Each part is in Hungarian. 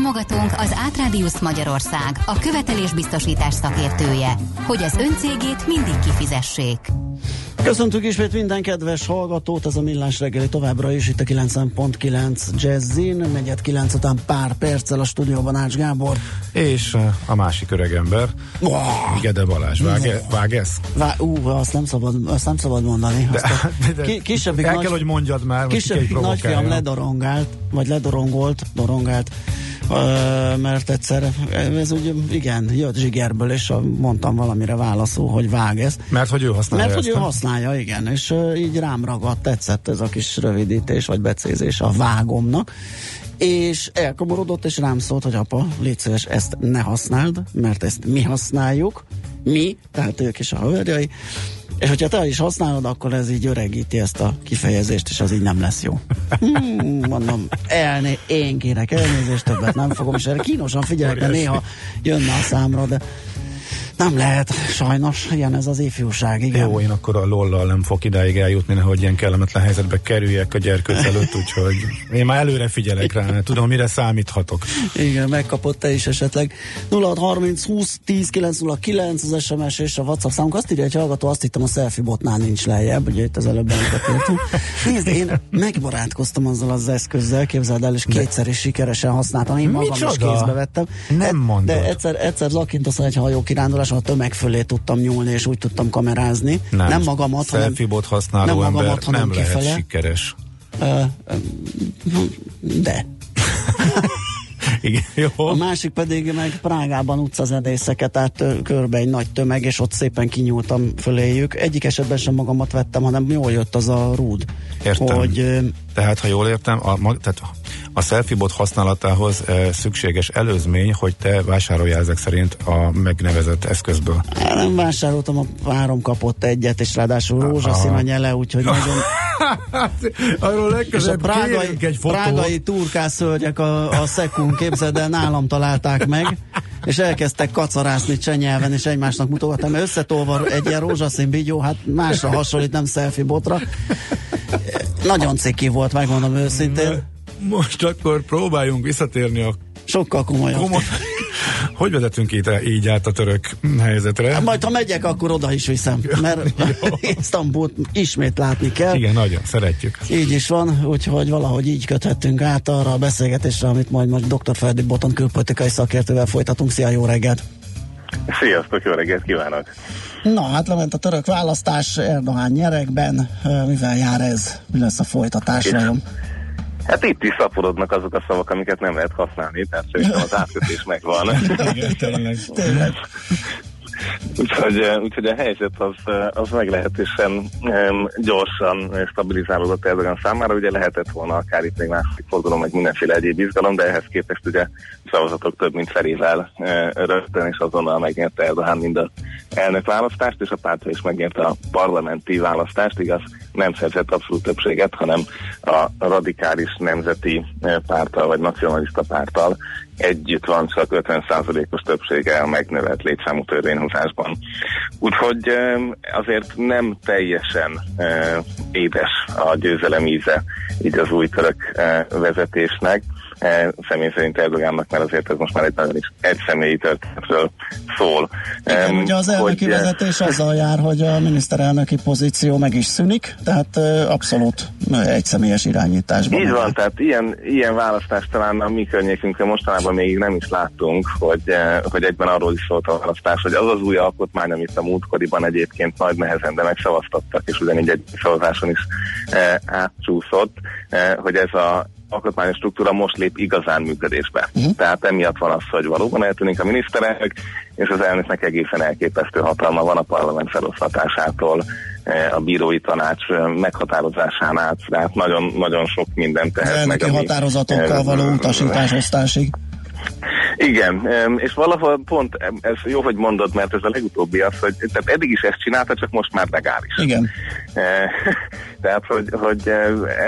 Támogatónk az Átrádiusz Magyarország, a követelésbiztosítás szakértője, hogy az öncégét mindig kifizessék. Köszöntük ismét minden kedves hallgatót, ez a Millás reggeli továbbra is itt a 90.9 Jazzin, negyed 9 után pár perccel a stúdióban Ács Gábor. És a másik öregember, wow. Gede Balázs. Vág, vág ez? Vá, ú, azt nem szabad, azt nem szabad mondani. De, de, de, ki, kisebbik el nagy, kell, hogy mondjad már. Kisebbik nagyfiam ledorongált, vagy ledorongolt, dorongált, mert egyszer, ez úgy, igen, jött zsigerből, és mondtam valamire válaszul, hogy vág ez. Mert hogy ő használja Mert hogy ő használja, igen, és így rám ragadt, tetszett ez a kis rövidítés, vagy becézés a vágomnak, és elkomorodott, és rám szólt, hogy apa, légy szíves, ezt ne használd, mert ezt mi használjuk, mi, tehát ők is a haverjai, és hogyha te is használod, akkor ez így öregíti ezt a kifejezést, és az így nem lesz jó. Hmm, mondom, elné, én kérek elnézést, többet nem fogom, és erre kínosan figyelek, de néha jönne a számra, de nem lehet, sajnos, ilyen ez az ifjúság, igen. Jó, én akkor a lollal nem fog idáig eljutni, nehogy ilyen kellemetlen helyzetbe kerüljek a gyerkőc előtt, úgyhogy én már előre figyelek rá, tudom, mire számíthatok. Igen, megkapott te is esetleg. 0630 20 10 909 az SMS és a WhatsApp számunk. Azt írja, hogy hallgató, azt hittem a selfie botnál nincs lejjebb, ugye itt az előbb bemutattunk. Nézd, én megbarátkoztam azzal az eszközzel, képzeld el, és kétszer is sikeresen használtam. Én magam Micsoda? is kézbe vettem. Nem mondod. De egyszer, egyszer lakintosan egy hajókirándulás a tömeg fölé tudtam nyúlni, és úgy tudtam kamerázni. Nem, nem magamat, hanem... használó nem magamat, ember hanem nem kifele. lehet sikeres. De. Igen, jó. A másik pedig meg Prágában utcazedészeket át körbe egy nagy tömeg, és ott szépen kinyúltam föléjük. Egyik esetben sem magamat vettem, hanem jól jött az a rúd. Értem. Hogy, tehát, ha jól értem, a, tehát a selfie bot használatához e, szükséges előzmény, hogy te vásároljál ezek szerint a megnevezett eszközből. Nem vásároltam, a párom kapott egyet, és ráadásul rózsaszín a nyele, úgyhogy nagyon... Arról és a prágai, egy fotót. prágai turkászölgyek a, a szekún, képzeld el, nálam találták meg és elkezdtek kacarászni csenyelven, és egymásnak mutogattam, összetolva egy ilyen rózsaszín bigyó, hát másra hasonlít, nem selfie botra. Nagyon ciki volt, megmondom őszintén. Most akkor próbáljunk visszatérni a Sokkal komolyabb. Komoly... Hogy vezetünk itt így át a török helyzetre? Hát majd ha megyek, akkor oda is viszem, mert Isztambult ismét látni kell. Igen, nagyon, szeretjük. Így is van, úgyhogy valahogy így köthettünk át arra a beszélgetésre, amit majd most dr. Ferdi Boton külpolitikai szakértővel folytatunk. Szia, jó reggelt! Sziasztok, jó reggelt kívánok! Na, hát lement a török választás Erdogan nyerekben. Mivel jár ez? Mi lesz a folytatás? Nagyon? Hát itt is szaporodnak azok a szavak, amiket nem lehet használni, tehát szerintem az átkötés megvan. Igen, tényleg, tényleg. Úgyhogy, úgyhogy a helyzet az, az meglehetősen um, gyorsan stabilizálódott Erdogan számára. Ugye lehetett volna akár itt még második forduló, meg mindenféle egyéb izgalom, de ehhez képest ugye szavazatok több mint felével uh, rögtön, és azonnal megnyerte Erdogan mind a elnök választást, és a pártja is megnyerte a parlamenti választást, igaz, nem szerzett abszolút többséget, hanem a radikális nemzeti pártal vagy nacionalista pártal együtt van csak 50%-os többsége a megnövelt létszámú törvényhozásban. Úgyhogy azért nem teljesen édes a győzelem íze így az új török vezetésnek e, személy szerint Erdogánnak, mert azért ez most már egy nagyon is egy személyi történetről szól. Igen, um, ugye az elnöki hogy, vezetés azzal jár, hogy a miniszterelnöki pozíció meg is szűnik, tehát uh, abszolút egy személyes irányításban. Így van, tehát ilyen, ilyen választást talán a mi környékünkön mostanában még nem is láttunk, hogy, hogy egyben arról is szólt a választás, hogy az az új alkotmány, amit a múltkoriban egyébként nagy nehezen, de megszavaztattak, és ugyanígy egy szavazáson is uh, átcsúszott, hogy ez a alkotmányos struktúra most lép igazán működésbe. Uh-huh. Tehát emiatt van az, hogy valóban eltűnik a miniszterelnök, és az elnöknek egészen elképesztő hatalma van a parlament feloszlatásától, eh, a bírói tanács eh, meghatározásán át, tehát nagyon, nagyon sok mindent tehet meg. Elnöki határozatokkal való utasítás osztásig. Igen, és valahol pont ez jó, hogy mondod, mert ez a legutóbbi az, hogy tehát eddig is ezt csinálta, csak most már legális. Igen. Tehát, hogy, hogy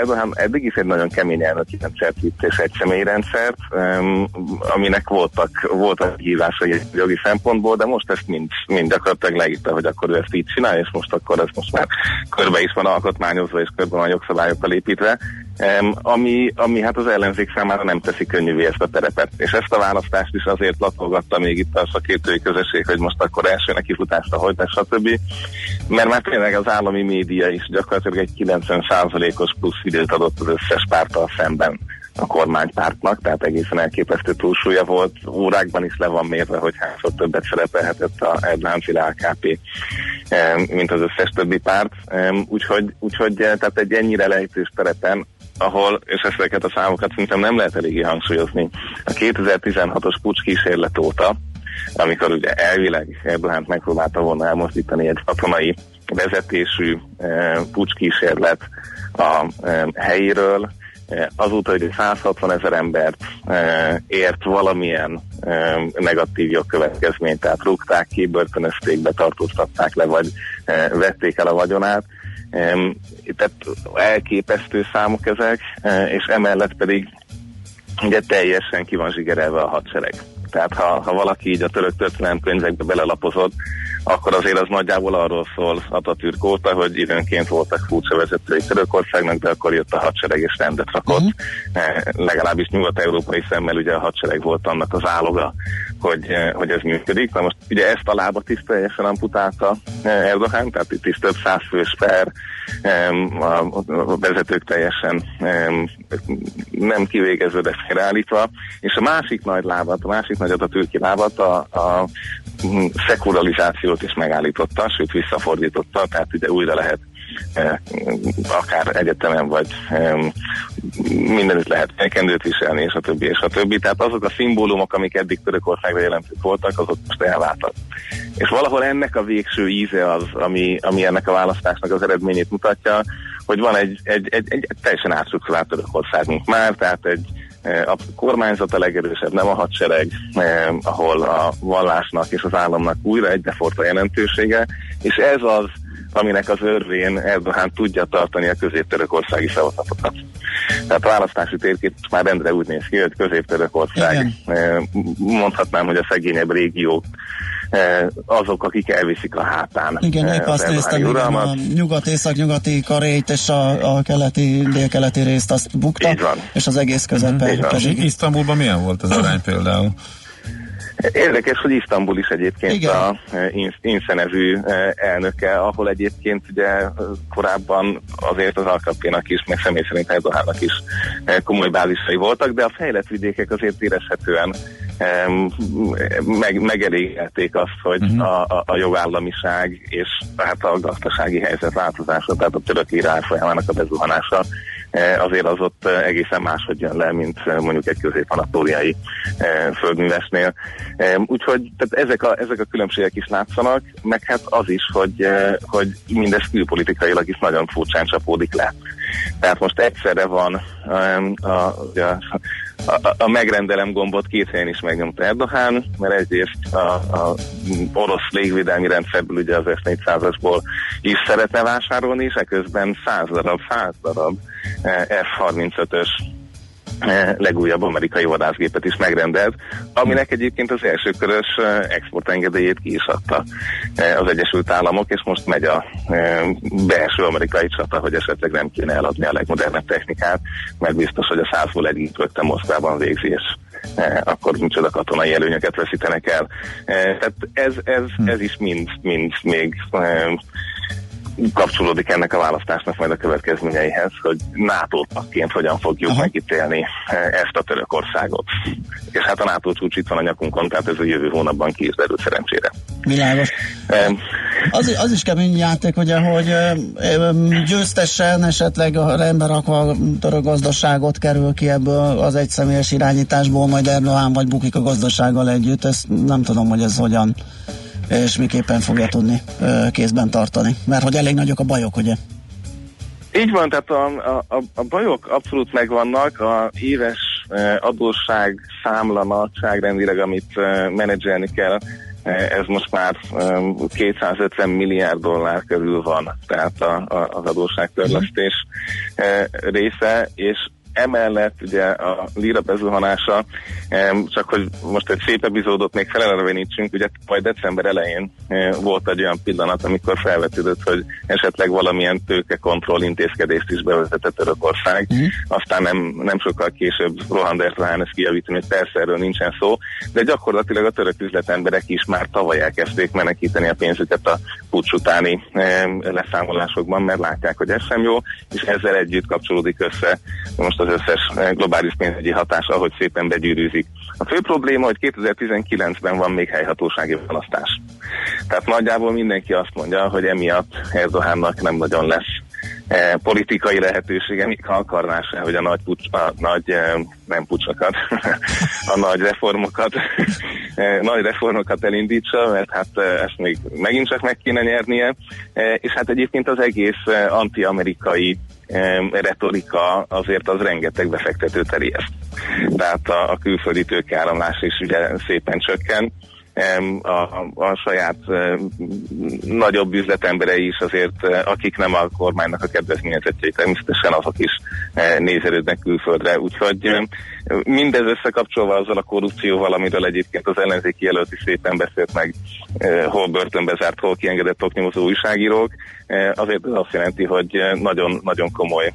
Abraham eddig is egy nagyon kemény elnöki-rendszert vitt és egy személyrendszert, aminek voltak, voltak hívásai egy jogi szempontból, de most ezt mind, mind gyakorlatilag leírta, hogy akkor ő ezt így csinálja, és most akkor ez most már körbe is van alkotmányozva, és körbe van jogszabályokkal építve, ami, ami hát az ellenzék számára nem teszi könnyűvé ezt a terepet. És ezt a választást is azért latolgatta még itt a szakértői közösség, hogy most akkor első nekifutásra hogy stb. Mert már tényleg az állami média is gyakorlatilag egy 90%-os plusz időt adott az összes párttal szemben a kormánypártnak, tehát egészen elképesztő túlsúlya volt. Órákban is le van mérve, hogy hányszor többet szerepelhetett a Erdlánci AKP, mint az összes többi párt. Úgyhogy, úgyhogy tehát egy ennyire lejtős terepen ahol, és ezeket a számokat szerintem nem lehet eléggé hangsúlyozni, a 2016-os pucs kísérlet óta, amikor ugye elvileg Erdogan megpróbálta volna elmozdítani egy katonai vezetésű e, pucskísérlet a e, helyéről, e, azóta, hogy 160 ezer embert e, ért valamilyen e, negatív jogkövetkezményt, tehát rúgták ki, börtönözték, betartóztatták le, vagy vették el a vagyonát. Tehát elképesztő számok ezek, e, és emellett pedig ugye teljesen ki van zsigerelve a hadsereg. Tehát ha, ha valaki így a török történelem könyvekbe belelapozott, akkor azért az nagyjából arról szól Atatürk óta, hogy időnként voltak furcsa vezetői Törökországnak, de akkor jött a hadsereg és rendet rakott. Uh-huh. Eh, legalábbis nyugat-európai szemmel ugye a hadsereg volt annak az áloga, hogy, eh, hogy ez működik. Na most ugye ezt a lábat is teljesen amputálta eh, Erdogan, tehát itt is több száz fős per, a vezetők teljesen nem kivégezve, de felállítva, és a másik nagy lábat, a másik nagy adatürki lábat a, a szekularizációt is megállította, sőt visszafordította, tehát ugye újra lehet eh, akár egyetemen, vagy mindenütt lehet elkendőt viselni, és a többi, és a többi. Tehát azok a szimbólumok, amik eddig Törökországra jelentők voltak, azok most elváltak. És valahol ennek a végső íze az, ami, ami ennek a választásnak az eredményét mutatja, hogy van egy, egy, egy, egy teljesen átstruktúrált Törökországunk már, tehát egy a kormányzat a legerősebb, nem a hadsereg, eh, ahol a vallásnak és az államnak újra egybefort a jelentősége, és ez az, aminek az örvén Erdogan tudja tartani a közép-törökországi szavazatokat. Tehát a választási térkép már rendre úgy néz ki, hogy közép-törökország, eh, mondhatnám, hogy a szegényebb régiók Eh, azok, akik elviszik a hátán. Igen, épp azt néztem, hogy a nyugat-észak-nyugati karét és a, a keleti, délkeleti részt azt bukta, és az egész közepe mm, pedig. Isztambulban milyen volt az arány például? Érdekes, hogy Isztambul is egyébként Igen. a e, inszenező e, elnöke, ahol egyébként ugye korábban azért az alkapénak is, meg személy szerint Erdohánnak is e, komoly bázisai voltak, de a fejlett vidékek azért érezhetően meg, megeléghették azt, hogy uh-huh. a, a jogállamiság és hát a gazdasági helyzet változása, tehát a török írásfolyamának a bezuhanása Eh, azért az ott egészen máshogy jön le, mint mondjuk egy közép-anatóliai földművesnél. Úgyhogy tehát ezek, a, ezek a különbségek is látszanak, meg hát az is, hogy, hogy mindez külpolitikailag is nagyon furcsán csapódik le. Tehát most egyszerre van a, a, a, a megrendelem gombot két helyen is megnyomta Erdogan, mert egyrészt a, a orosz légvédelmi rendszerből ugye az S-400-asból is szeretne vásárolni, és eközben száz darab, száz darab F-35-ös eh, legújabb amerikai vadászgépet is megrendelt, aminek egyébként az első körös eh, exportengedélyét ki is adta eh, az Egyesült Államok, és most megy a belső amerikai csata, hogy esetleg nem kéne eladni a legmodernebb technikát, mert biztos, hogy a százból egyik rögtön Moszkvában végzi, és akkor micsoda katonai előnyöket veszítenek el. Tehát ez, ez, ez is mind, mind még kapcsolódik ennek a választásnak majd a következményeihez, hogy NATO tagként hogyan fogjuk Aha. megítélni eh, ezt a Törökországot. És hát a NATO csúcs itt van a nyakunkon, tehát ez a jövő hónapban ki is derül szerencsére. Világos. Um, az, az is kemény játék, ugye, hogy győztesen esetleg a rendbe rakva a török gazdaságot kerül ki ebből az egyszemélyes irányításból, majd Erdogan vagy bukik a gazdasággal együtt. Ezt nem tudom, hogy ez hogyan és miképpen fogja tudni kézben tartani. Mert hogy elég nagyok a bajok, ugye? Így van, tehát a, a, a bajok abszolút megvannak, a éves adósság számla nagyságrendileg, amit menedzselni kell, ez most már 250 milliárd dollár körül van, tehát a, a, az adósságtörlesztés része, és Emellett ugye a lira bezuhanása, csak hogy most egy szép epizódot még felelevenítsünk, ugye majd december elején volt egy olyan pillanat, amikor felvetődött, hogy esetleg valamilyen tőkekontroll intézkedést is bevezetett Törökország. Mm. Aztán nem, nem sokkal később Rohan Dertlán ezt kijavítani, hogy persze erről nincsen szó, de gyakorlatilag a török üzletemberek is már tavaly elkezdték menekíteni a pénzüket a pucs utáni leszámolásokban, mert látják, hogy ez sem jó, és ezzel együtt kapcsolódik össze most az összes globális pénzügyi hatás, ahogy szépen begyűrűzik. A fő probléma, hogy 2019-ben van még helyhatósági választás. Tehát nagyjából mindenki azt mondja, hogy emiatt Erdohánnak nem nagyon lesz eh, politikai lehetősége, még ha akarná se, hogy a nagy, pucs, a nagy eh, nem pucsokat, a nagy reformokat, eh, nagy reformokat elindítsa, mert hát eh, ezt még megint csak meg kéne nyernie, eh, és hát egyébként az egész eh, anti-amerikai retorika azért az rengeteg befektetőt elieszt. Tehát a, a külföldi tőkeáramlás is ugye szépen csökken, a, a saját nagyobb üzletemberei is azért, akik nem a kormánynak a kedvezményezettjei, természetesen azok is nézelődnek külföldre. Úgyhogy mindez összekapcsolva azzal a korrupcióval, amiről egyébként az ellenzéki jelölt is szépen beszélt meg, hol börtönbe zárt, hol kiengedett oknyomozó újságírók, azért az azt jelenti, hogy nagyon, nagyon komoly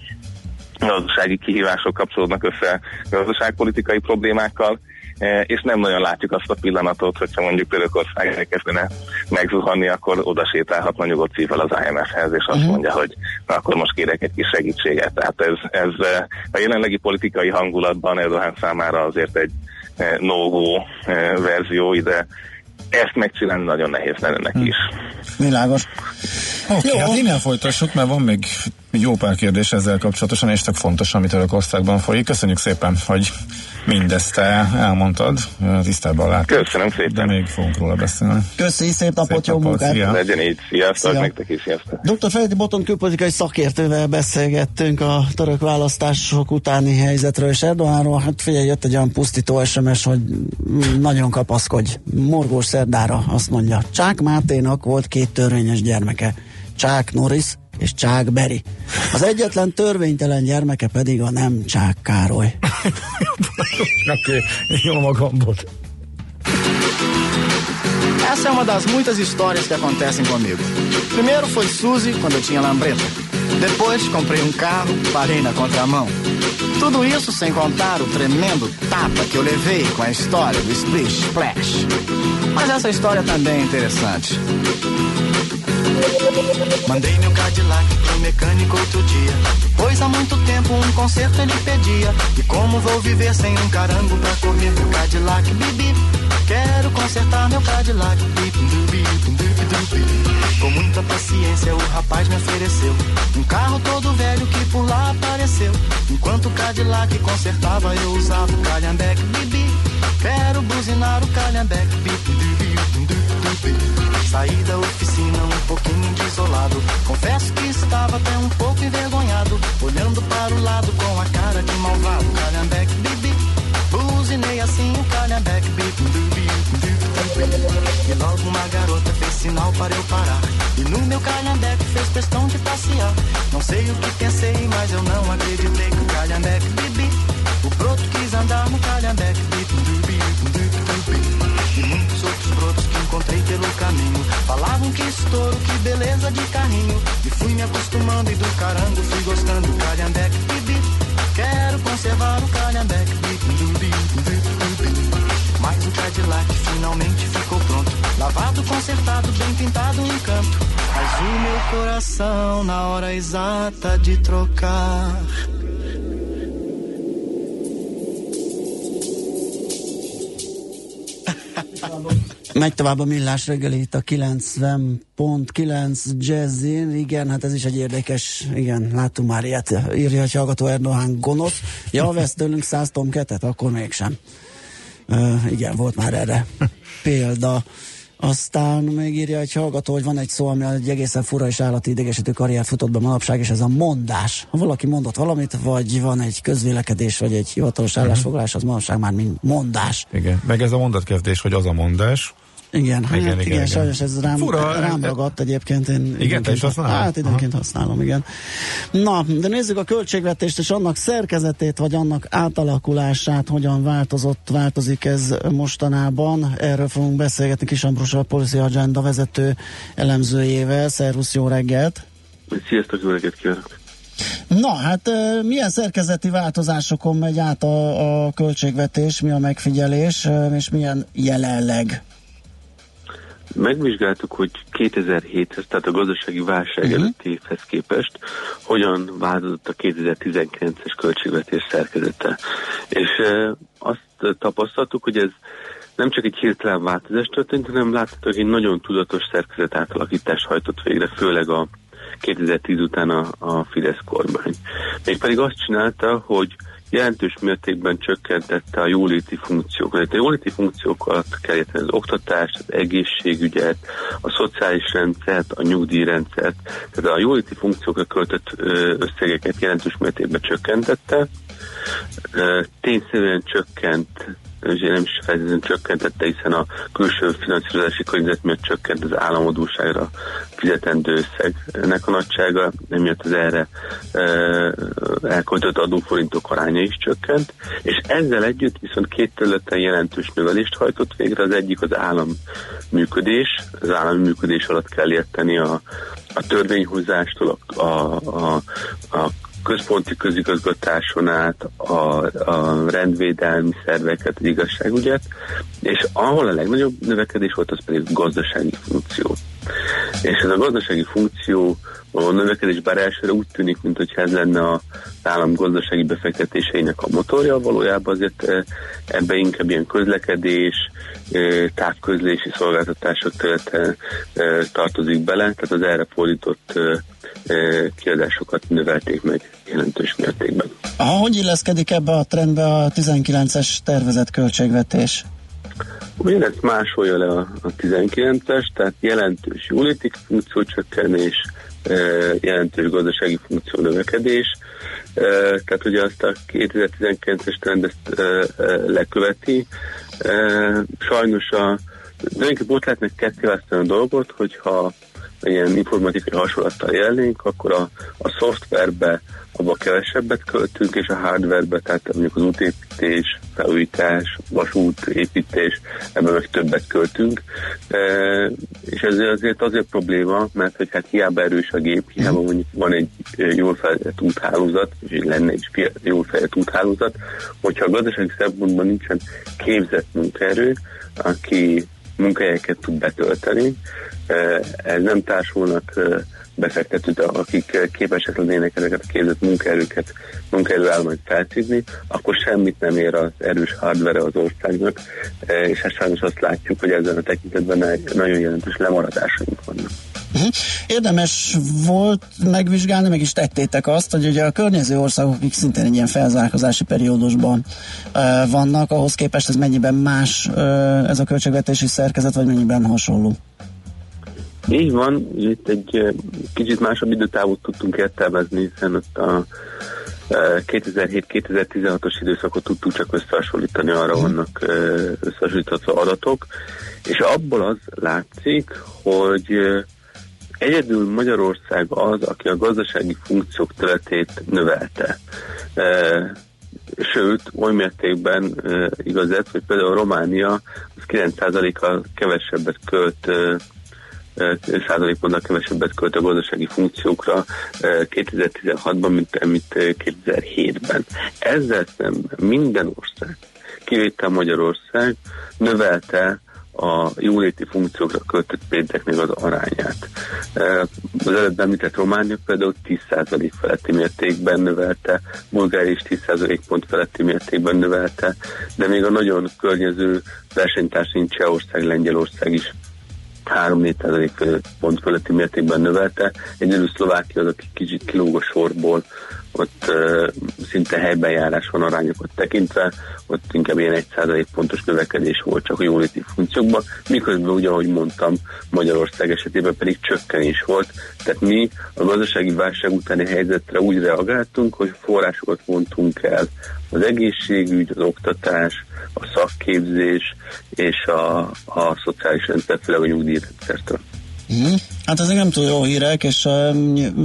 gazdasági kihívások kapcsolódnak össze gazdaságpolitikai problémákkal, E, és nem nagyon látjuk azt a pillanatot, hogyha mondjuk Törökország elkezdene megzuhanni, akkor oda sétálhatna nyugodt szívvel az IMF-hez, és azt uh-huh. mondja, hogy na, akkor most kérek egy kis segítséget. Tehát ez, ez e, a jelenlegi politikai hangulatban Erdogan számára azért egy e, no-go verzió ide ezt megcsinálni nagyon nehéz lenne neki is. Világos. Oké, okay, hát innen folytassuk, mert van még jó pár kérdés ezzel kapcsolatosan, és tök fontos, amit Törökországban folyik. Köszönjük szépen, hogy mindezt te elmondtad, tisztában látod. Köszönöm szépen. De még fogunk róla beszélni. Köszi, szép napot, szép jó napot, munkát. Szia. Legyen így, sziasztok, Szia. nektek is, sziasztok. Dr. Fejti Boton külpolitikai szakértővel beszélgettünk a török választások utáni helyzetről, és Erdoganról, hát figyelj, jött egy olyan pusztító SMS, hogy nagyon kapaszkodj. Morgós szerdára azt mondja, Csák Máténak volt két törvényes gyermeke. Csák Norris és Csák Beri. Az egyetlen törvénytelen gyermeke pedig a nem Csák Károly. Oké, jó magamból. Essa é uma das muitas histórias que acontecem comigo. Primeiro foi Suzy, quando eu tinha lambreta. Depois comprei um carro, parei na contramão. Tudo isso sem contar o tremendo tapa que eu levei com a história do Splish Splash. Mas essa história também é interessante. Mandei meu Cadillac pro mecânico outro dia. Pois há muito tempo um conserto ele pedia. E como vou viver sem um carango pra correr meu Cadillac, bibi? Quero consertar meu Cadillac. Com muita paciência o rapaz me ofereceu um carro todo velho que por lá apareceu. Enquanto o Cadillac consertava eu usava o calhambeque, bibi. Quero buzinar o calhambeque, bibi. Saí da oficina um pouquinho desolado. Confesso que estava até um pouco envergonhado. Olhando para o lado com a cara de malvado. Calhambeque, bibi. Buzinei assim o calhambeque, bibi. E logo uma garota fez sinal para eu parar. E no meu calhambeque fez questão de passear. Não sei o que pensei, mas eu não acreditei que o calhambeque, bibi. O broto quis andar no calhambeque, bibi. E muitos outros brotos que encontrei pelo caminho. Falavam que estouro, que beleza de carrinho. E fui me acostumando e do carango fui gostando. Calhambeque, bibi. Quero conservar o calhambeque, bibi. Mas o Cadillac finalmente ficou pronto. Lavado, consertado, bem pintado, um encanto. Mas o meu coração, na hora exata de trocar Megy tovább a millás reggeli itt a 90.9 Jazzin. Igen, hát ez is egy érdekes, igen, láttunk már ilyet. Írja, hogy hallgató Erdogan gonosz. Ja, vesz tőlünk 100 tomketet, akkor mégsem. Uh, igen, volt már erre példa. Aztán még írja egy hallgató, hogy van egy szó, ami egy egészen fura és állati idegesítő karriert futott be manapság, és ez a mondás. Ha valaki mondott valamit, vagy van egy közvélekedés, vagy egy hivatalos mhm. állásfoglalás, az manapság már mind mondás. Igen, meg ez a mondatkezdés, hogy az a mondás, igen, hát igen, igen, igen, sajnos ez rám, Fura, rám ragadt egyébként. Én igen, te is használod? Hát időnként Aha. használom, igen. Na, de nézzük a költségvetést és annak szerkezetét, vagy annak átalakulását, hogyan változott, változik ez mostanában. Erről fogunk beszélgetni Kis Ambrus, a Policy Agenda vezető elemzőjével. Szervusz, jó reggelt! Sziasztok, jó reggelt kívánok! Na, hát milyen szerkezeti változásokon megy át a, a költségvetés, mi a megfigyelés, és milyen jelenleg? Megvizsgáltuk, hogy 2007-hez, tehát a gazdasági válság uh-huh. előtti évhez képest, hogyan változott a 2019-es költségvetés szerkezete. És e, azt tapasztaltuk, hogy ez nem csak egy hirtelen változás történt, hanem láthatók egy nagyon tudatos szerkezet átalakítást hajtott végre, főleg a 2010 után a, a Fidesz kormány. Mégpedig azt csinálta, hogy jelentős mértékben csökkentette a jóléti funkciókat. A jóléti funkciókat kell érteni az oktatást, az egészségügyet, a szociális rendszert, a nyugdíjrendszert. Tehát a jóléti funkciókra költött összegeket jelentős mértékben csökkentette. Tényszerűen csökkent nem is feltétlenül csökkentette, hiszen a külső finanszírozási környezet miatt csökkent az államadóságra fizetendő összeg. Ennek a nagysága, emiatt az erre e, elköltött adóforintok aránya is csökkent, és ezzel együtt viszont két területen jelentős növelést hajtott végre. Az egyik az állam működés, az állami működés alatt kell érteni a, a törvényhozástól, a, a, a, a központi közigazgatáson át a, a rendvédelmi szerveket, az igazságügyet, és ahol a legnagyobb növekedés volt, az pedig a gazdasági funkció. És ez a gazdasági funkció a növekedés bár elsőre úgy tűnik, mint hogy ez lenne a állam gazdasági befektetéseinek a motorja, valójában azért eh, ebbe inkább ilyen közlekedés, eh, távközlési szolgáltatások területe eh, tartozik bele, tehát az erre fordított kiadásokat növelték meg jelentős mértékben. Aha, hogy illeszkedik ebbe a trendbe a 19-es tervezett költségvetés? Ugyanezt másolja le a, a 19-es, tehát jelentős jóléti funkciócsökkenés, jelentős gazdasági funkció növekedés, tehát ugye azt a 2019-es trend ezt leköveti. Sajnos a de inkább ott lehetne ketté a dolgot, hogyha ilyen informatikai hasonlattal jelnénk, akkor a, a szoftverbe abba kevesebbet költünk, és a hardwarebe, tehát mondjuk az útépítés, felújítás, vasútépítés, ebben meg többet költünk. E, és ez azért azért probléma, mert hogy hát hiába erős a gép, hiába mondjuk van egy jól fejlett úthálózat, és lenne egy jól fejlett úthálózat, hogyha a gazdasági szempontban nincsen képzett munkaerő, aki munkahelyeket tud betölteni. Ez nem társulnak befektetőt, akik képesek lennének ezeket a képzett munkaerőket, munkaerőállományt felcízni, akkor semmit nem ér az erős hardware az országnak, és hát sajnos azt látjuk, hogy ezen a tekintetben nagyon jelentős lemaradásaink vannak. Uh-huh. Érdemes volt megvizsgálni, meg is tettétek azt, hogy ugye a környező országok, akik szintén egy ilyen felzárkozási periódusban uh, vannak, ahhoz képest ez mennyiben más uh, ez a költségvetési szerkezet, vagy mennyiben hasonló? Így van, itt egy kicsit másabb időtávot tudtunk értelmezni, hiszen ott a 2007-2016-os időszakot tudtuk csak összehasonlítani, arra mhm. vannak összehasonlítható adatok, és abból az látszik, hogy Egyedül Magyarország az, aki a gazdasági funkciók területét növelte. Sőt, oly mértékben igaz ez, hogy például Románia az 9%-kal kevesebbet költ százalékponttal kevesebbet költ a gazdasági funkciókra 2016-ban, mint, mint 2007-ben. Ezzel szemben minden ország, kivétel Magyarország, növelte a jóléti funkciókra költött pénzeknek az arányát. Az előbb említett Románia például 10% feletti mértékben növelte, Bulgária is 10% pont feletti mértékben növelte, de még a nagyon környező versenytársaink Csehország, Lengyelország is 3-4% pont feletti mértékben növelte. Egyedül Szlovákia az, aki kicsit kilóg a sorból, ott szinte helyben járás van arányokat tekintve, ott inkább ilyen egy százalék pontos növekedés volt csak a jóléti funkciókban, miközben ugye, ahogy mondtam, Magyarország esetében pedig csökkenés volt. Tehát mi a gazdasági válság utáni helyzetre úgy reagáltunk, hogy forrásokat vontunk el az egészségügy, az oktatás, a szakképzés és a, a szociális rendszer, főleg a nyugdíjrendszertől. Mm. Hát ezek nem túl jó hírek, és uh,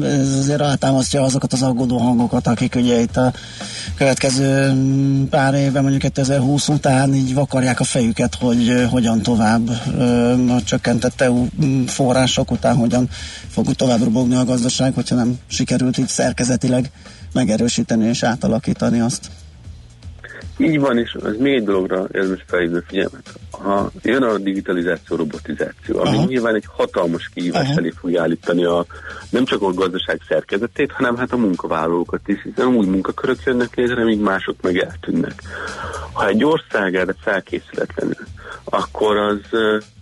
ez azért rátámasztja azokat az aggódó hangokat, akik ugye itt a következő mm, pár évben, mondjuk 2020 után így vakarják a fejüket, hogy uh, hogyan tovább uh, a csökkentett EU források után, hogyan fog tovább robogni a gazdaság, hogyha nem sikerült így szerkezetileg megerősíteni és átalakítani azt. Így van, és az még egy dologra érdemes felhívni a figyelmet. Ha jön a digitalizáció, robotizáció, ami Aha. nyilván egy hatalmas kihívás elé fogja állítani a, nem csak a gazdaság szerkezetét, hanem hát a munkavállalókat is, hiszen új munkakörök jönnek létre, míg mások meg eltűnnek. Ha egy ország erre felkészületlenül, akkor az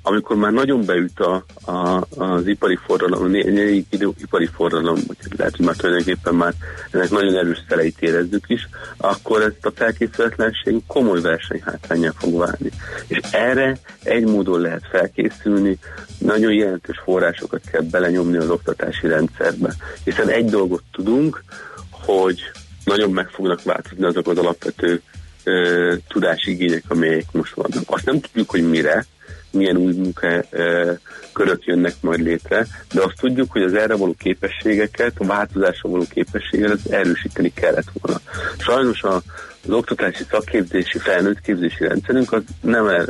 amikor már nagyon beüt a, a, az ipari forradalom, a negyedik ipari forradalom, vagy lehet, hogy már tulajdonképpen már ennek nagyon erős szeleit érezzük is, akkor ezt a felkészületlenség komoly versenyhátrányá fog válni. És erre egy módon lehet felkészülni, nagyon jelentős forrásokat kell belenyomni az oktatási rendszerbe. Hiszen egy dolgot tudunk, hogy nagyon meg fognak változni azok az alapvető ö, tudásigények, amelyek most vannak. Azt nem tudjuk, hogy mire, milyen új munkakörök jönnek majd létre, de azt tudjuk, hogy az erre való képességeket, a változásra való képességet erősíteni kellett volna. Sajnos a, az oktatási szakképzési, felnőttképzési rendszerünk az nem er,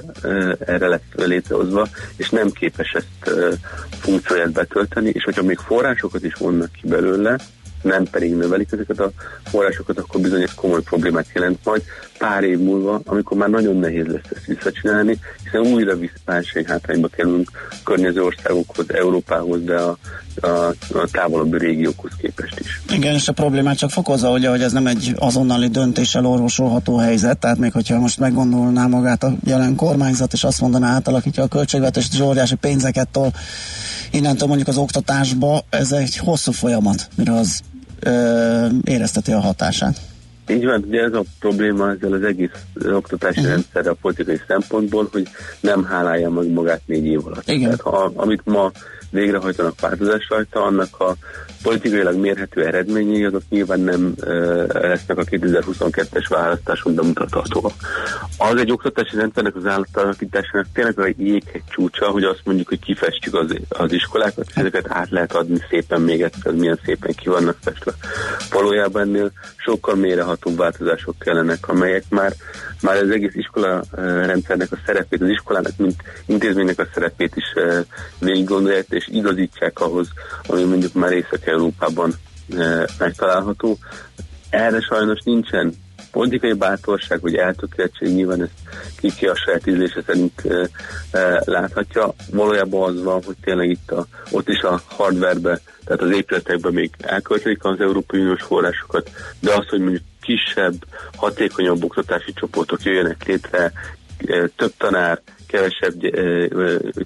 erre lett létrehozva, és nem képes ezt funkcióját betölteni, és hogyha még forrásokat is vonnak ki belőle, nem pedig növelik ezeket a forrásokat, akkor bizony ez komoly problémát jelent majd pár év múlva, amikor már nagyon nehéz lesz ezt visszacsinálni, hiszen újra visszapánség hátrányba kerülünk környező országokhoz, Európához, de a, a, a távolabbi régiókhoz képest is. Igen, és a problémát csak fokozza, hogy, hogy ez nem egy azonnali döntéssel orvosolható helyzet, tehát még hogyha most meggondolná magát a jelen kormányzat, és azt mondaná átalakítja a költségvetést, és óriási pénzeket tol innentől mondjuk az oktatásba, ez egy hosszú folyamat, mire az ö, érezteti a hatását. Így van, ugye ez a probléma ezzel az egész oktatási uh-huh. a politikai szempontból, hogy nem hálálja meg magát négy év alatt. Igen. Tehát ha, amit ma végrehajtanak változás rajta, annak a politikailag mérhető eredményei azok nyilván nem e, lesznek a 2022-es választáson bemutathatóak. Az egy oktatási rendszernek az állatalakításának tényleg a jéghegy csúcsa, hogy azt mondjuk, hogy kifestjük az, az iskolákat, és ezeket át lehet adni szépen még egyszer, milyen szépen ki vannak festve. Valójában ennél sokkal mélyrehatóbb változások kellenek, amelyek már, már az egész iskola rendszernek a szerepét, az iskolának, mint intézménynek a szerepét is végig gondolják, és igazítsák ahhoz, ami mondjuk már Észak-Európában megtalálható. Erre sajnos nincsen politikai bátorság, vagy eltökéltség, nyilván ezt kiki a saját ízlése szerint e, e, láthatja. Valójában az van, hogy tényleg itt a, ott is a hardwarebe, tehát az épületekben még elköltik az Európai Uniós forrásokat, de az, hogy mondjuk kisebb, hatékonyabb oktatási csoportok jöjjenek létre, több tanár, kevesebb,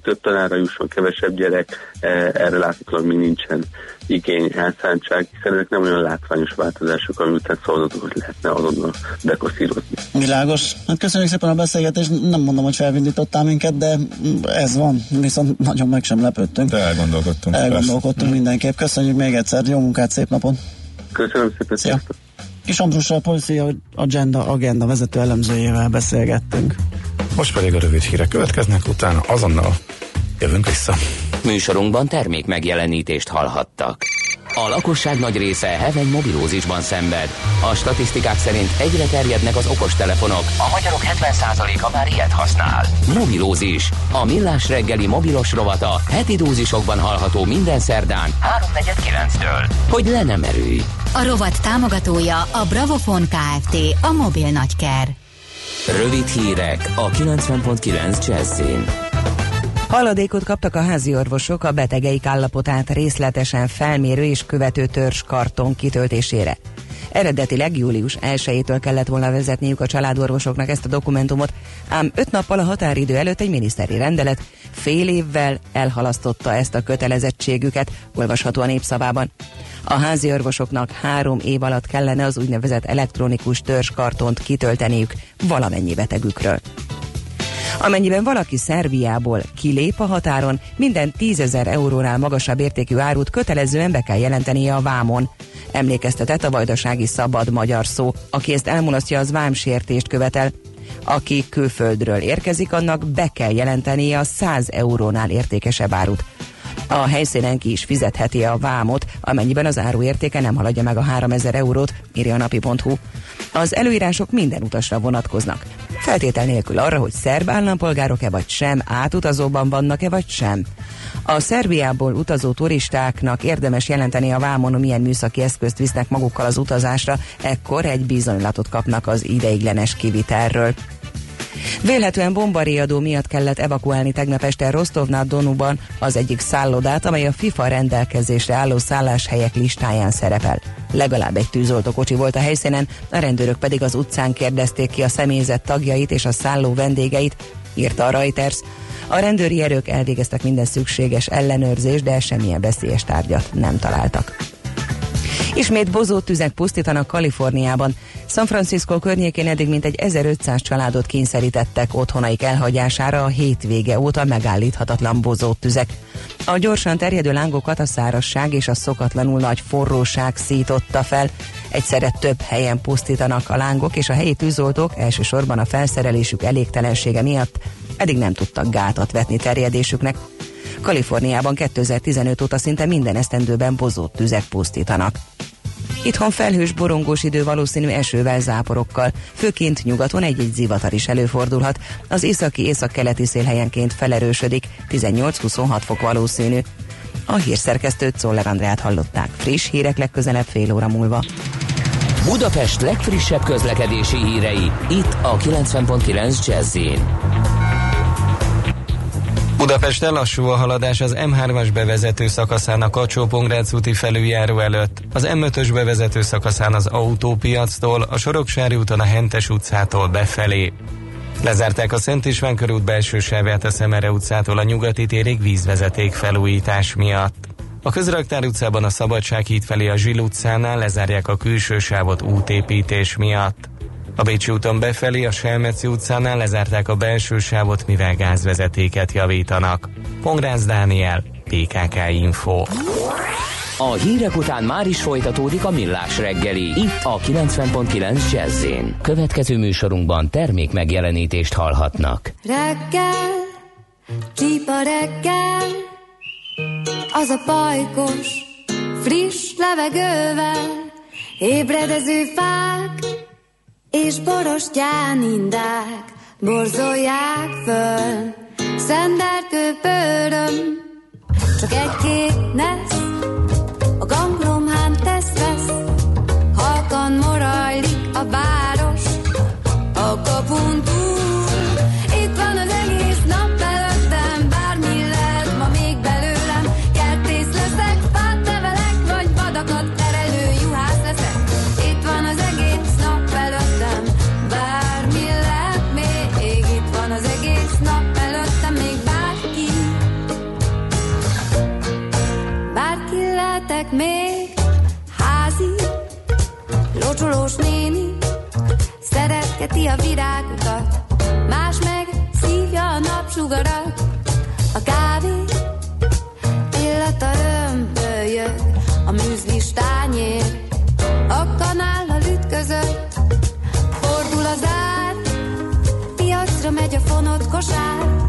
több tanára jusson, kevesebb gyerek, erre láthatóan még nincsen igény, elszántság, hiszen ezek nem olyan látványos változások, ami után szavazatokat lehetne azonnal bekoszírozni. Világos. Hát köszönjük szépen a beszélgetést, nem mondom, hogy felvindítottam minket, de ez van, viszont nagyon meg sem lepődtünk. De elgondolkodtunk. Elgondolkodtunk persze. mindenképp. Köszönjük még egyszer, jó munkát, szép napot! Köszönöm szépen, Szia. És Andrussal, Policy Agenda, Agenda vezető elemzőjével beszélgettünk. Most pedig a rövid hírek következnek, utána azonnal jövünk vissza. Műsorunkban termék megjelenítést hallhattak. A lakosság nagy része heveny mobilózisban szenved. A statisztikák szerint egyre terjednek az okostelefonok. A magyarok 70%-a már ilyet használ. Mobilózis. A millás reggeli mobilos rovata heti dózisokban hallható minden szerdán 3.49-től. Hogy le nem erőj. A rovat támogatója a Bravofon Kft. A mobil nagyker. Rövid hírek a 90.9 Jazzin. Haladékot kaptak a házi orvosok a betegeik állapotát részletesen felmérő és követő törzs karton kitöltésére. Eredetileg július 1-től kellett volna vezetniük a családorvosoknak ezt a dokumentumot, ám öt nappal a határidő előtt egy miniszteri rendelet fél évvel elhalasztotta ezt a kötelezettségüket, olvasható a népszavában. A házi orvosoknak három év alatt kellene az úgynevezett elektronikus törzskartont kitölteniük valamennyi betegükről. Amennyiben valaki Szerbiából kilép a határon, minden tízezer eurónál magasabb értékű árut kötelezően be kell jelentenie a vámon. Emlékeztetett a vajdasági szabad magyar szó. Aki ezt elmulasztja, az vámsértést követel. Aki külföldről érkezik, annak be kell jelentenie a 100 eurónál értékesebb árut. A helyszínen ki is fizetheti a vámot, amennyiben az áru értéke nem haladja meg a 3000 eurót, írja a napi.hu. Az előírások minden utasra vonatkoznak. Feltétel nélkül arra, hogy szerb állampolgárok-e vagy sem, átutazóban vannak-e vagy sem. A Szerbiából utazó turistáknak érdemes jelenteni a vámon, milyen műszaki eszközt visznek magukkal az utazásra, ekkor egy bizonylatot kapnak az ideiglenes kivitelről. Vélhetően bombariadó miatt kellett evakuálni tegnap este Rostovnál Donuban az egyik szállodát, amely a FIFA rendelkezésre álló szálláshelyek listáján szerepel. Legalább egy tűzoltókocsi volt a helyszínen, a rendőrök pedig az utcán kérdezték ki a személyzet tagjait és a szálló vendégeit, írta a Reuters. A rendőri erők elvégeztek minden szükséges ellenőrzést, de semmilyen veszélyes tárgyat nem találtak. Ismét bozó tüzek pusztítanak Kaliforniában. San Francisco környékén eddig mintegy 1500 családot kényszerítettek otthonaik elhagyására a hétvége óta megállíthatatlan bozó tüzek. A gyorsan terjedő lángokat a szárasság és a szokatlanul nagy forróság szította fel. Egyszerre több helyen pusztítanak a lángok, és a helyi tűzoltók elsősorban a felszerelésük elégtelensége miatt eddig nem tudtak gátat vetni terjedésüknek. Kaliforniában 2015 óta szinte minden esztendőben bozott tüzek pusztítanak. Itthon felhős borongós idő valószínű esővel, záporokkal, főként nyugaton egy-egy zivatar is előfordulhat. Az északi északkeleti szél helyenként felerősödik, 18-26 fok valószínű. A hírszerkesztőt Czoller Andrát hallották. Friss hírek legközelebb fél óra múlva. Budapest legfrissebb közlekedési hírei, itt a 90.9 jazz Budapesten lassú a haladás az M3-as bevezető szakaszán a kacsó úti felüljáró előtt, az M5-ös bevezető szakaszán az autópiactól, a Soroksári úton a Hentes utcától befelé. Lezárták a Szent István körút belső sávját a Szemere utcától a nyugati térig vízvezeték felújítás miatt. A Közraktár utcában a Szabadság híd felé a Zsil utcánál lezárják a külső sávot útépítés miatt. A Bécsi úton befelé a Selmeci utcánál lezárták a belső sávot, mivel gázvezetéket javítanak. Pongrász Dániel, PKK Info. A hírek után már is folytatódik a millás reggeli. Itt a 90.9 jazz Következő műsorunkban termék megjelenítést hallhatnak. Reggel, csípa reggel, az a pajkos, friss levegővel, ébredező fák, és borostyán indák borzolják föl. Szenderkő pöröm, csak egy-két nesz, a ganglomhán tesz-vesz, halkan morajlik a város, a kapun Szeretheti a virágokat, más meg szívja a napsugarat. A kávé illata römből jött, a műzlis tányér, a kanállal ütközött. Fordul az ár, piacra megy a fonott kosár,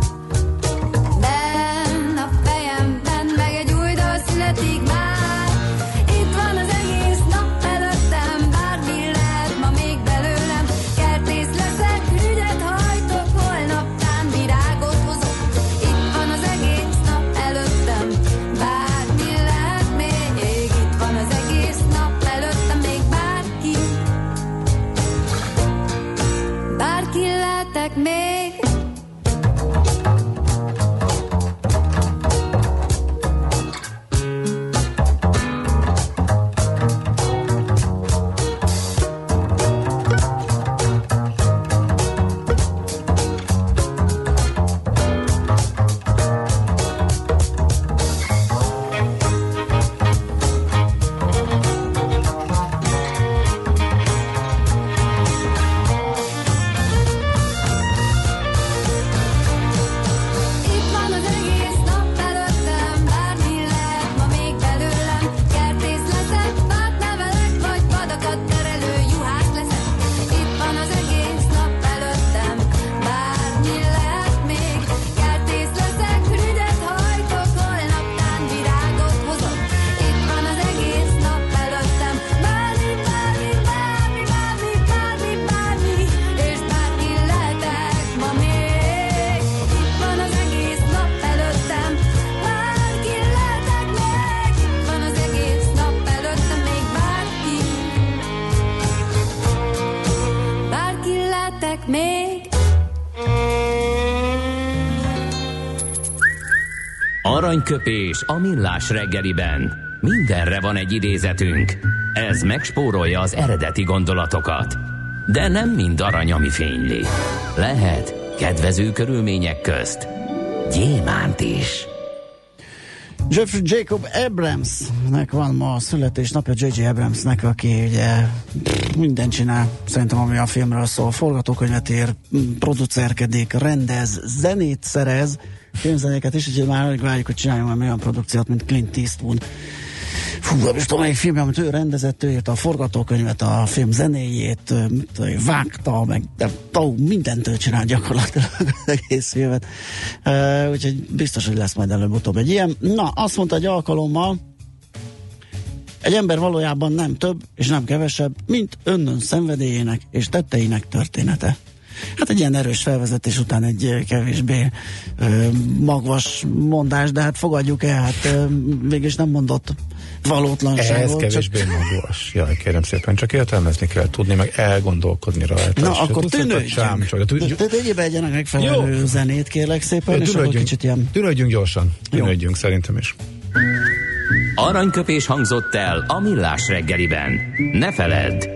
Aranyköpés a millás reggeliben. Mindenre van egy idézetünk. Ez megspórolja az eredeti gondolatokat. De nem mind arany, ami fényli. Lehet kedvező körülmények közt gyémánt is. Jeffrey Jacob Abramsnek van ma a születésnapja, J.J. Abramsnek, aki ugye minden csinál, szerintem ami a filmről szól, forgatókönyvet ír, producerkedik, rendez, zenét szerez, filmzenéket is, úgyhogy már alig várjuk, hogy csináljunk olyan produkciót, mint Clint Eastwood. Fú, nem is tudom, melyik film, amit ő rendezett, ő írta a forgatókönyvet, a film zenéjét, vágta, meg de, ó, mindent ő csinál gyakorlatilag az egész filmet. Uh, úgyhogy biztos, hogy lesz majd előbb-utóbb egy ilyen. Na, azt mondta egy alkalommal, egy ember valójában nem több és nem kevesebb, mint önnön szenvedélyének és tetteinek története. Hát egy ilyen erős felvezetés után egy kevésbé ö, magvas mondás, de hát fogadjuk el, hát ö, végig nem mondott valótlanságot. Ez kevésbé csak... magvas. Jaj, kérem szépen, csak értelmezni kell tudni, meg elgondolkodni rajta. Na, akkor tűnődjünk. Tegyél be egyenek megfelelő Jó. zenét, kérlek szépen, és akkor kicsit ilyen... Tűnődjünk gyorsan. Tűnődjünk, szerintem is. Aranyköpés hangzott el a millás reggeliben. Ne feledd,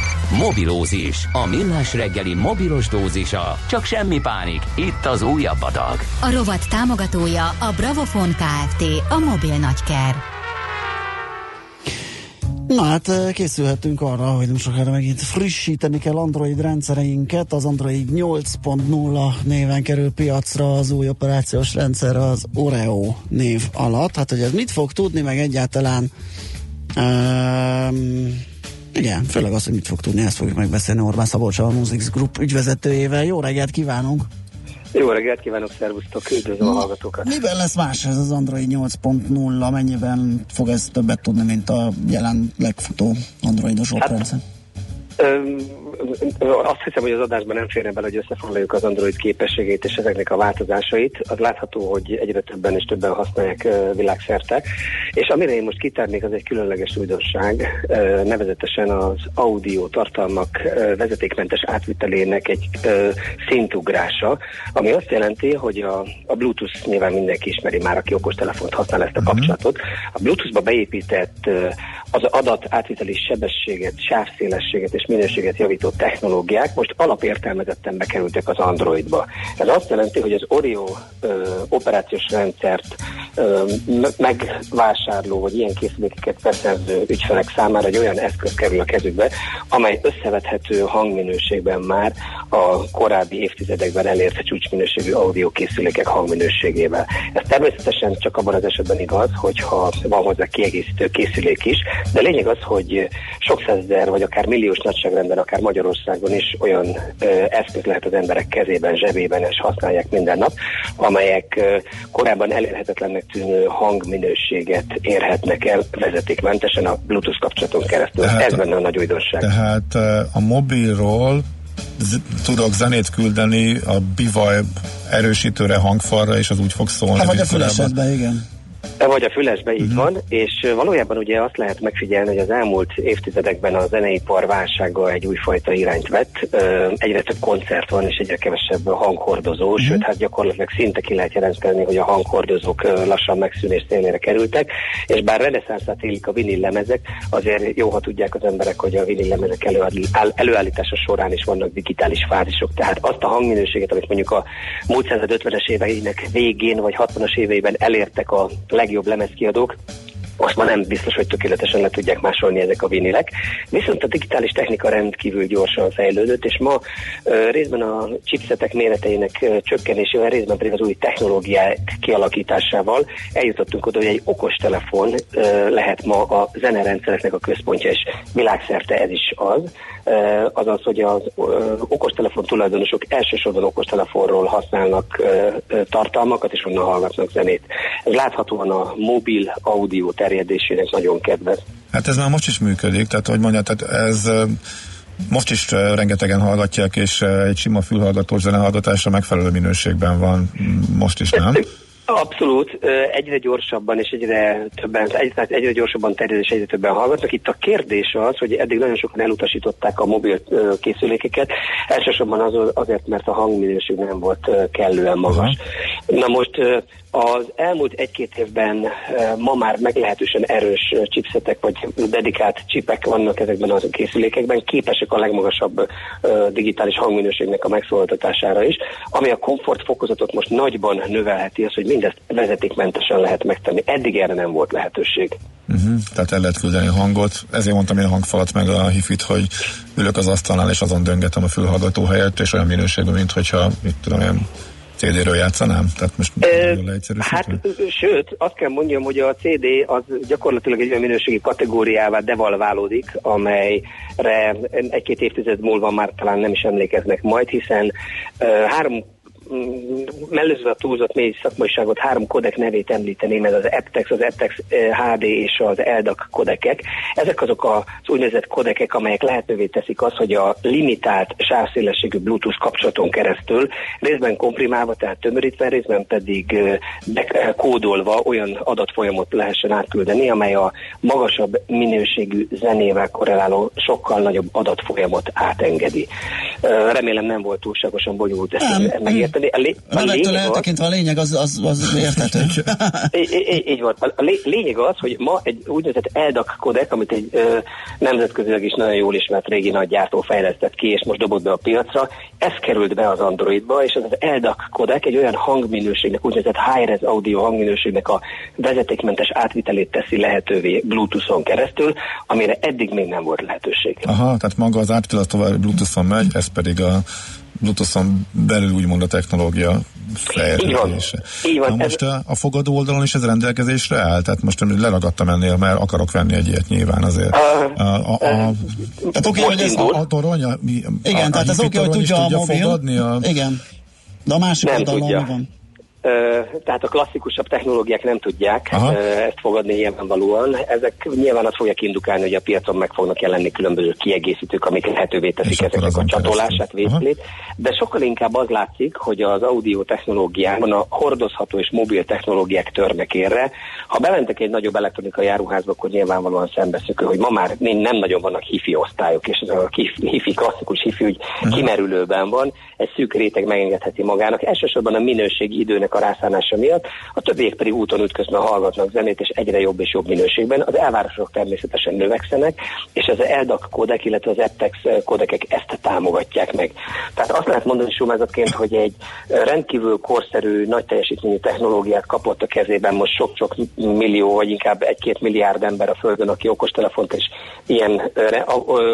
Mobilózis, a millás reggeli mobilos dózisa. Csak semmi pánik, itt az újabb adag. A rovat támogatója a Bravofon Kft. A mobil nagyker. Na hát készülhetünk arra, hogy nem sokára megint frissíteni kell Android rendszereinket. Az Android 8.0 néven kerül piacra az új operációs rendszer az Oreo név alatt. Hát, hogy ez mit fog tudni, meg egyáltalán um, igen, főleg azt, hogy mit fog tudni, ezt fogjuk megbeszélni Orbán Szabolcs, a Musics Group ügyvezetőjével. Jó reggelt kívánunk! Jó reggelt kívánok, szervusztok, üdvözlöm a hallgatókat! Miben lesz más ez az Android 8.0? Mennyiben fog ez többet tudni, mint a jelen legfutó androidos hát, rendszer? Azt hiszem, hogy az adásban nem férne bele, hogy összefoglaljuk az Android képességét és ezeknek a változásait. Az látható, hogy egyre többen és többen használják világszerte. És amire én most kitárnék, az egy különleges újdonság, nevezetesen az audio tartalmak vezetékmentes átvitelének egy szintugrása, ami azt jelenti, hogy a, a Bluetooth nyilván mindenki ismeri már, aki okostelefont használ ezt a mhm. kapcsolatot. A Bluetooth-ba beépített az adat átviteli sebességet, sávszélességet és minőséget javító technológiák most alapértelmezetten bekerültek az Androidba. Ez azt jelenti, hogy az Oreo ö, operációs rendszert ö, megvásárló, vagy ilyen készülékeket beszerző ügyfelek számára egy olyan eszköz kerül a kezükbe, amely összevethető hangminőségben már a korábbi évtizedekben elért csúcsminőségű audio készülékek hangminőségével. Ez természetesen csak abban az esetben igaz, hogyha van hozzá kiegészítő készülék is, de lényeg az, hogy sok százezer vagy akár milliós nagyságrendben, akár Magyarországon is olyan eszköz lehet az emberek kezében, zsebében, és használják minden nap, amelyek korábban elérhetetlennek tűnő hangminőséget érhetnek el vezetékmentesen a Bluetooth kapcsolaton keresztül. Tehát, Ez benne a nagy újdonság. Tehát a mobilról tudok zenét küldeni a bivaj erősítőre, hangfalra, és az úgy fog szólni. Hát vagy a igen. Vagy a fülesbe így uh-huh. van, és valójában ugye azt lehet megfigyelni, hogy az elmúlt évtizedekben a zeneipar válsága egy újfajta irányt vett. Egyre több koncert van, és egyre kevesebb hanghordozó, uh-huh. sőt, hát gyakorlatilag szinte ki lehet jelenteni, hogy a hanghordozók lassan megszűnés szélére kerültek, és bár reneszánszát élik a vinil lemezek, azért jó, ha tudják az emberek, hogy a vinil lemezek előállítása során is vannak digitális fázisok, tehát azt a hangminőséget, amit mondjuk a múlt 50-es éveinek végén vagy 60-as éveiben elértek a legjobb lemezkiadók, most már nem biztos, hogy tökéletesen le tudják másolni ezek a vinilek. Viszont a digitális technika rendkívül gyorsan fejlődött, és ma részben a chipsetek méreteinek csökkenésével, részben pedig az új technológiák kialakításával eljutottunk oda, hogy egy okostelefon lehet ma a zenerendszereknek a központja, és világszerte ez is az. Azaz, hogy az okostelefon tulajdonosok elsősorban okostelefonról használnak tartalmakat, és onnan hallgatnak zenét. Ez láthatóan a mobil audio terjedésének nagyon kedvez. Hát ez már most is működik, tehát hogy mondja, tehát ez most is rengetegen hallgatják, és egy sima fülhallgatós zenehallgatásra megfelelő minőségben van most is, nem? Abszolút, egyre gyorsabban és egyre többen, egyre, egyre gyorsabban terjed és egyre többen hallgatnak. Itt a kérdés az, hogy eddig nagyon sokan elutasították a mobil készülékeket, elsősorban az, azért, mert a hangminőség nem volt kellően magas. Uh-huh. Na most az elmúlt egy-két évben ma már meglehetősen erős chipsetek vagy dedikált csipek vannak ezekben a készülékekben, képesek a legmagasabb digitális hangminőségnek a megszólaltatására is, ami a komfortfokozatot most nagyban növelheti, az, hogy mindezt vezetékmentesen lehet megtenni. Eddig erre nem volt lehetőség. Uh-huh, tehát el lehet küldeni a hangot. Ezért mondtam én a hangfalat meg a hifit, hogy ülök az asztalnál és azon döngetem a fülhallgató helyett, és olyan minőségben, mint hogyha, mit tudom én, CD-ről játszanám? Tehát most e, Hát, sőt, azt kell mondjam, hogy a CD az gyakorlatilag egy olyan minőségi kategóriává devalválódik, amelyre egy-két évtized múlva már talán nem is emlékeznek majd, hiszen három mellőzve a túlzott mély szakmaiságot három kodek nevét említeném, ez az Eptex, az Eptex eh, HD és az ELDAC kodekek. Ezek azok az úgynevezett kodekek, amelyek lehetővé teszik azt, hogy a limitált sávszélességű Bluetooth kapcsolaton keresztül részben komprimálva, tehát tömörítve, részben pedig eh, be- kódolva olyan adatfolyamot lehessen átküldeni, amely a magasabb minőségű zenével korreláló sokkal nagyobb adatfolyamot átengedi. Remélem nem volt túlságosan bonyolult ezt megérteni. A, lé- a az, eltekintve a lényeg az, az, az érthető. így, így, így van. A lé- lényeg az, hogy ma egy úgynevezett ELDAC kodek, amit egy ö, nemzetközileg is nagyon jól ismert régi nagy gyártó fejlesztett ki, és most dobott be a piacra, ez került be az Androidba, és ez az ELDAC kodek egy olyan hangminőségnek, úgynevezett high-res audio hangminőségnek a vezetékmentes átvitelét teszi lehetővé Bluetooth-on keresztül, amire eddig még nem volt lehetőség. Aha, tehát maga az átvitel az tovább Bluetooth-on megy, ez pedig a Bluetooth-on belül úgymond a technológia fejlődése. Így van, Na most a, a fogadó oldalon is ez rendelkezésre áll? Tehát most leragadtam ennél, mert akarok venni egy ilyet nyilván azért. Uh, a, a, a, Tehát oké, hogy ez a, a torony, a, mi, Igen, a, tehát ez oké, hogy tudja a tudja mobil. fogadni a, Igen. De a másik Nem oldalon van? Tehát a klasszikusabb technológiák nem tudják Aha. ezt fogadni nyilvánvalóan. Ezek nyilván azt fogják indukálni, hogy a piacon meg fognak jelenni különböző kiegészítők, amik lehetővé teszik ezeknek a csatolását, vételét. De sokkal inkább az látszik, hogy az audio technológiában a hordozható és mobil technológiák törnek érre. Ha bementek egy nagyobb elektronikai áruházba, akkor nyilvánvalóan szembeszökő, hogy ma már nem nagyon vannak hifi osztályok, és ez a hifi, klasszikus hifi úgy kimerülőben van, egy szűk réteg megengedheti magának. Elsősorban a minőségi időnek a rászánása miatt, a többiek pedig úton ütközben hallgatnak zenét, és egyre jobb és jobb minőségben. Az elvárások természetesen növekszenek, és az ELDAC kódek, illetve az EPTEX kódekek ezt támogatják meg. Tehát azt lehet mondani sumázatként, hogy egy rendkívül korszerű, nagy teljesítményű technológiát kapott a kezében most sok-sok millió, vagy inkább egy-két milliárd ember a Földön, aki okostelefont és ilyen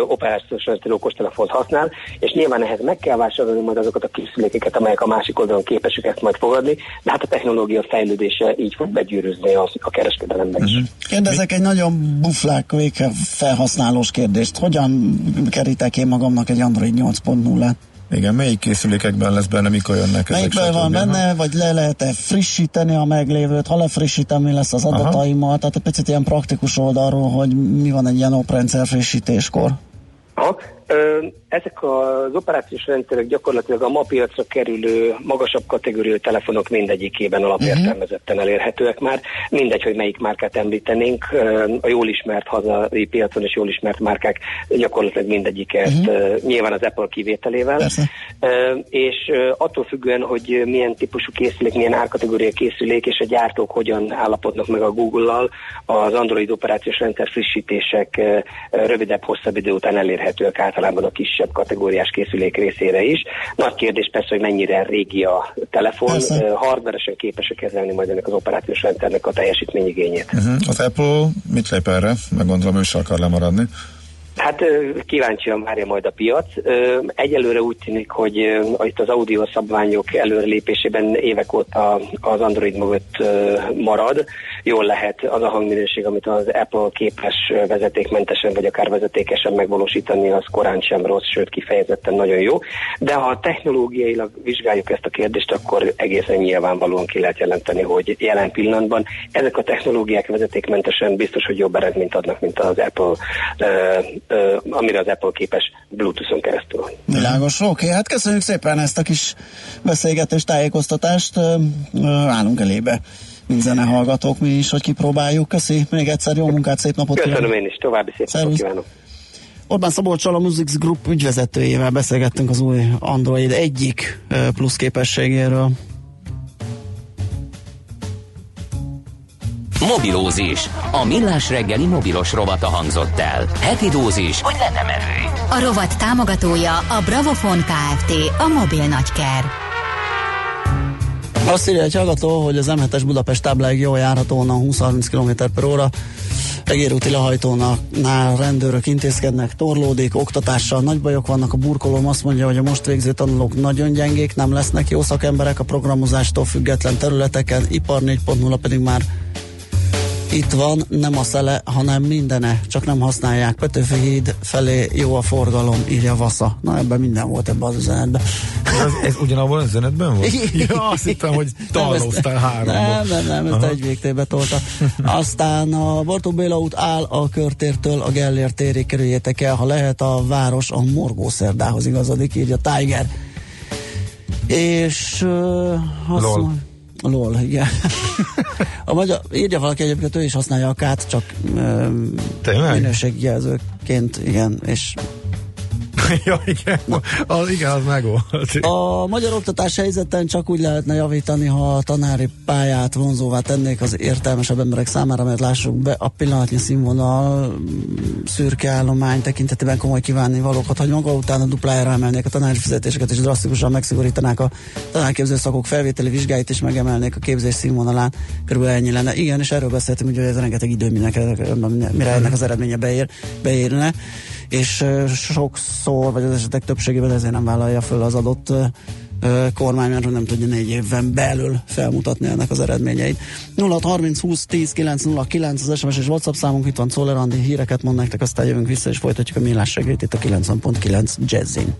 operációs okostelefont használ, és nyilván ehhez meg kell vásárolni majd azokat a készülékeket, amelyek a másik oldalon képesek ezt majd fogadni, de hát a technológia fejlődése így fog begyűrűzni a, a kereskedelemben is. Kérdezek egy nagyon buflák véke felhasználós kérdést. Hogyan kerítek én magamnak egy Android 8.0-át? Igen, melyik készülékekben lesz benne, mikor jönnek Melyikben ezek? van stb. benne, vagy le lehet-e frissíteni a meglévőt, ha lefrissítem, mi lesz az Aha. adataimmal, tehát egy picit ilyen praktikus oldalról, hogy mi van egy ilyen oprendszer frissítéskor. Aha. Ezek az operációs rendszerek gyakorlatilag a ma piacra kerülő magasabb kategóriú telefonok mindegyikében alapértelmezetten elérhetőek már. Mindegy, hogy melyik márkát említenénk. A jól ismert hazai piacon és jól ismert márkák gyakorlatilag mindegyik ezt, uh-huh. nyilván az Apple kivételével. Persze. És attól függően, hogy milyen típusú készülék, milyen árkategória készülék, és a gyártók hogyan állapodnak meg a Google-lal, az Android operációs rendszer frissítések rövidebb, hosszabb idő után elérhetőek általában a kisebb kategóriás készülék részére is. Nagy kérdés persze, hogy mennyire régi a telefon, Persze. Hardveresen képes kezelni majd ennek az operációs rendszernek a teljesítményigényét. Uh-huh. Az Apple mit lép erre? Meg gondolom, ő se akar lemaradni. Hát kíváncsian várja majd a piac. Egyelőre úgy tűnik, hogy itt az audio szabványok előrelépésében évek óta az Android mögött marad. Jól lehet az a hangminőség, amit az Apple képes vezetékmentesen vagy akár vezetékesen megvalósítani, az korán sem rossz, sőt kifejezetten nagyon jó. De ha technológiailag vizsgáljuk ezt a kérdést, akkor egészen nyilvánvalóan ki lehet jelenteni, hogy jelen pillanatban ezek a technológiák vezetékmentesen biztos, hogy jobb eredményt adnak, mint az Apple ö, ö, amire az Apple képes Bluetooth-on keresztül. Világos, oké, okay, hát köszönjük szépen ezt a kis beszélgetés, tájékoztatást, állunk elébe, mint zenehallgatók mi is, hogy kipróbáljuk. Köszi, még egyszer jó munkát, szép napot Köszönöm kívánok. én is, további szép napot Szervusz. kívánok. Orbán Szabolcsal a Musics Group ügyvezetőjével beszélgettünk az új Android egyik plusz képességéről. Mobilózis. A millás reggeli mobilos rovata hangzott el. Heti dózis, hogy lenne merő. A rovat támogatója a Bravofon Kft. A mobil nagyker. Azt írja egy hallgató, hogy az M7-es Budapest tábláig jól járható onnan 20-30 km per óra. Egérúti lehajtónál rendőrök intézkednek, torlódik, oktatással nagy bajok vannak. A burkolóm azt mondja, hogy a most végző tanulók nagyon gyengék, nem lesznek jó szakemberek a programozástól független területeken. Ipar 4.0 pedig már Itt van, nem a szele, hanem mindene, csak nem használják. Petőfi híd felé jó a forgalom, írja Vasza. Na ebben minden volt ebben az üzenetben. Ez, ez ugyanabban az üzenetben volt? ja, azt hittem, hogy tallóztál háromból. Nem, nem, nem, ezt egy végtébe tolta. Aztán a Bartók Béla út áll a körtértől a Gellért térig kerüljétek el, ha lehet a város a morgószerdához igazodik, írja Tiger. És uh, azt Lol. Lol, igen. a magyar, írja valaki egyébként, ő is használja a kát, csak Tényleg? minőségjelzőként, igen, és ja, igen, az, igen, az megvolt. A magyar oktatás helyzeten csak úgy lehetne javítani, ha a tanári pályát vonzóvá tennék az értelmesebb emberek számára, mert lássuk be, a pillanatnyi színvonal mm, szürke állomány tekintetében komoly kívánni valókat, hogy maga után a duplájára emelnék a tanári fizetéseket, és drasztikusan megszigorítanák a tanárképző szakok felvételi vizsgáit, és megemelnék a képzés színvonalán. Körülbelül ennyi lenne. Igen, és erről beszéltünk, hogy ez rengeteg idő, minek, mire ennek az eredménye beér, beérne és sokszor, vagy az esetek többségében ezért nem vállalja föl az adott kormány, mert nem tudja négy évben belül felmutatni ennek az eredményeit. 0 30 20 10 909 az SMS és WhatsApp számunk, itt van Czoller Andi, híreket mond nektek, aztán jövünk vissza és folytatjuk a millás segélyt itt a 90.9 Jazzin.